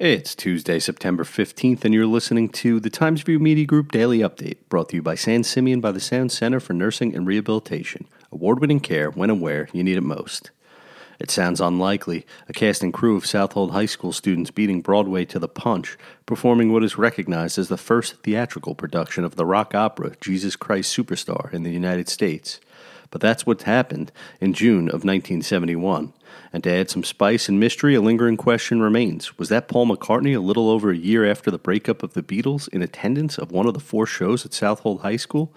It's Tuesday, September 15th, and you're listening to the Times Review Media Group Daily Update, brought to you by San Simeon by the Sound Center for Nursing and Rehabilitation. Award winning care when and where you need it most. It sounds unlikely, a cast and crew of Southold High School students beating Broadway to the punch, performing what is recognized as the first theatrical production of the rock opera Jesus Christ Superstar in the United States. But that's what happened in June of 1971. And to add some spice and mystery, a lingering question remains. Was that Paul McCartney a little over a year after the breakup of the Beatles in attendance of one of the four shows at Southold High School?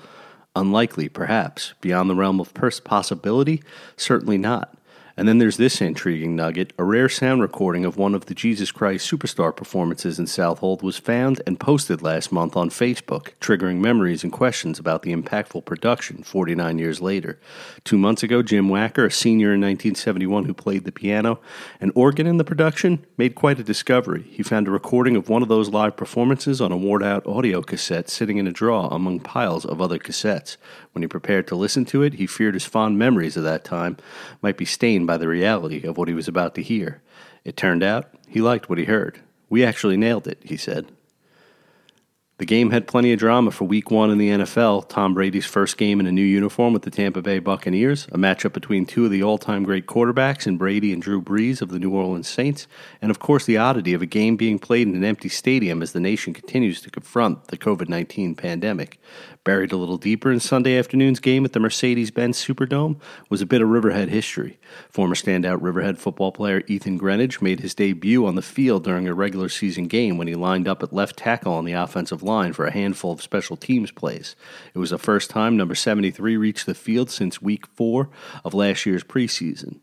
Unlikely, perhaps. Beyond the realm of possibility? Certainly not. And then there's this intriguing nugget. A rare sound recording of one of the Jesus Christ Superstar performances in Southold was found and posted last month on Facebook, triggering memories and questions about the impactful production 49 years later. Two months ago, Jim Wacker, a senior in 1971 who played the piano and organ in the production, made quite a discovery. He found a recording of one of those live performances on a worn out audio cassette sitting in a drawer among piles of other cassettes. When he prepared to listen to it, he feared his fond memories of that time might be stained by the reality of what he was about to hear. It turned out he liked what he heard. We actually nailed it, he said. The game had plenty of drama for week one in the NFL. Tom Brady's first game in a new uniform with the Tampa Bay Buccaneers, a matchup between two of the all time great quarterbacks in Brady and Drew Brees of the New Orleans Saints, and of course the oddity of a game being played in an empty stadium as the nation continues to confront the COVID 19 pandemic. Buried a little deeper in Sunday afternoon's game at the Mercedes Benz Superdome was a bit of Riverhead history. Former standout Riverhead football player Ethan Greenidge made his debut on the field during a regular season game when he lined up at left tackle on the offensive line for a handful of special teams plays. It was the first time number 73 reached the field since week four of last year's preseason.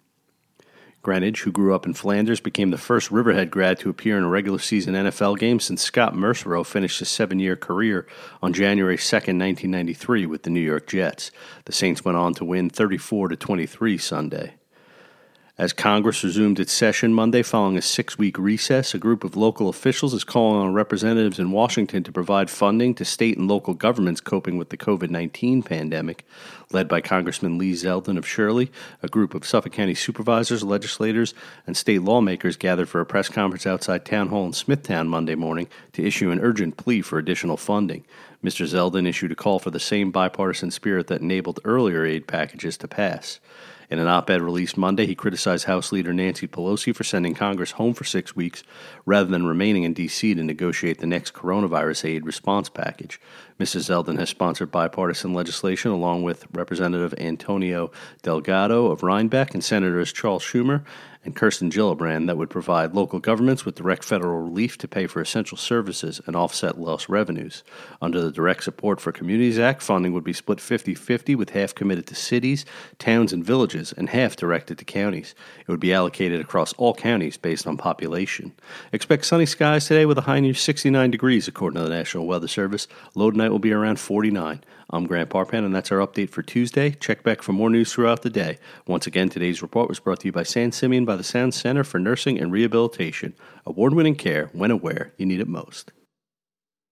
Greenidge, who grew up in Flanders, became the first Riverhead grad to appear in a regular season NFL game since Scott Mersereau finished his seven year career on January 2, 1993, with the New York Jets. The Saints went on to win 34 23 Sunday. As Congress resumed its session Monday following a six week recess, a group of local officials is calling on representatives in Washington to provide funding to state and local governments coping with the COVID 19 pandemic. Led by Congressman Lee Zeldin of Shirley, a group of Suffolk County supervisors, legislators, and state lawmakers gathered for a press conference outside Town Hall in Smithtown Monday morning to issue an urgent plea for additional funding. Mr. Zeldin issued a call for the same bipartisan spirit that enabled earlier aid packages to pass. In an op ed released Monday, he criticized House Leader Nancy Pelosi for sending Congress home for six weeks rather than remaining in D.C. to negotiate the next coronavirus aid response package. Mrs. Zeldin has sponsored bipartisan legislation along with Representative Antonio Delgado of Rhinebeck and Senators Charles Schumer and Kirsten Gillibrand that would provide local governments with direct federal relief to pay for essential services and offset lost revenues. Under the Direct Support for Communities Act, funding would be split 50 50, with half committed to cities, towns, and villages, and half directed to counties. It would be allocated across all counties based on population. Expect sunny skies today with a high near 69 degrees, according to the National Weather Service. Low tonight will be around 49. I'm Grant Parpan, and that's our update for Tuesday. Check back for more news throughout the day. Once again, today's report was brought to you by San Simeon by the Sound Center for Nursing and Rehabilitation. Award winning care when aware you need it most.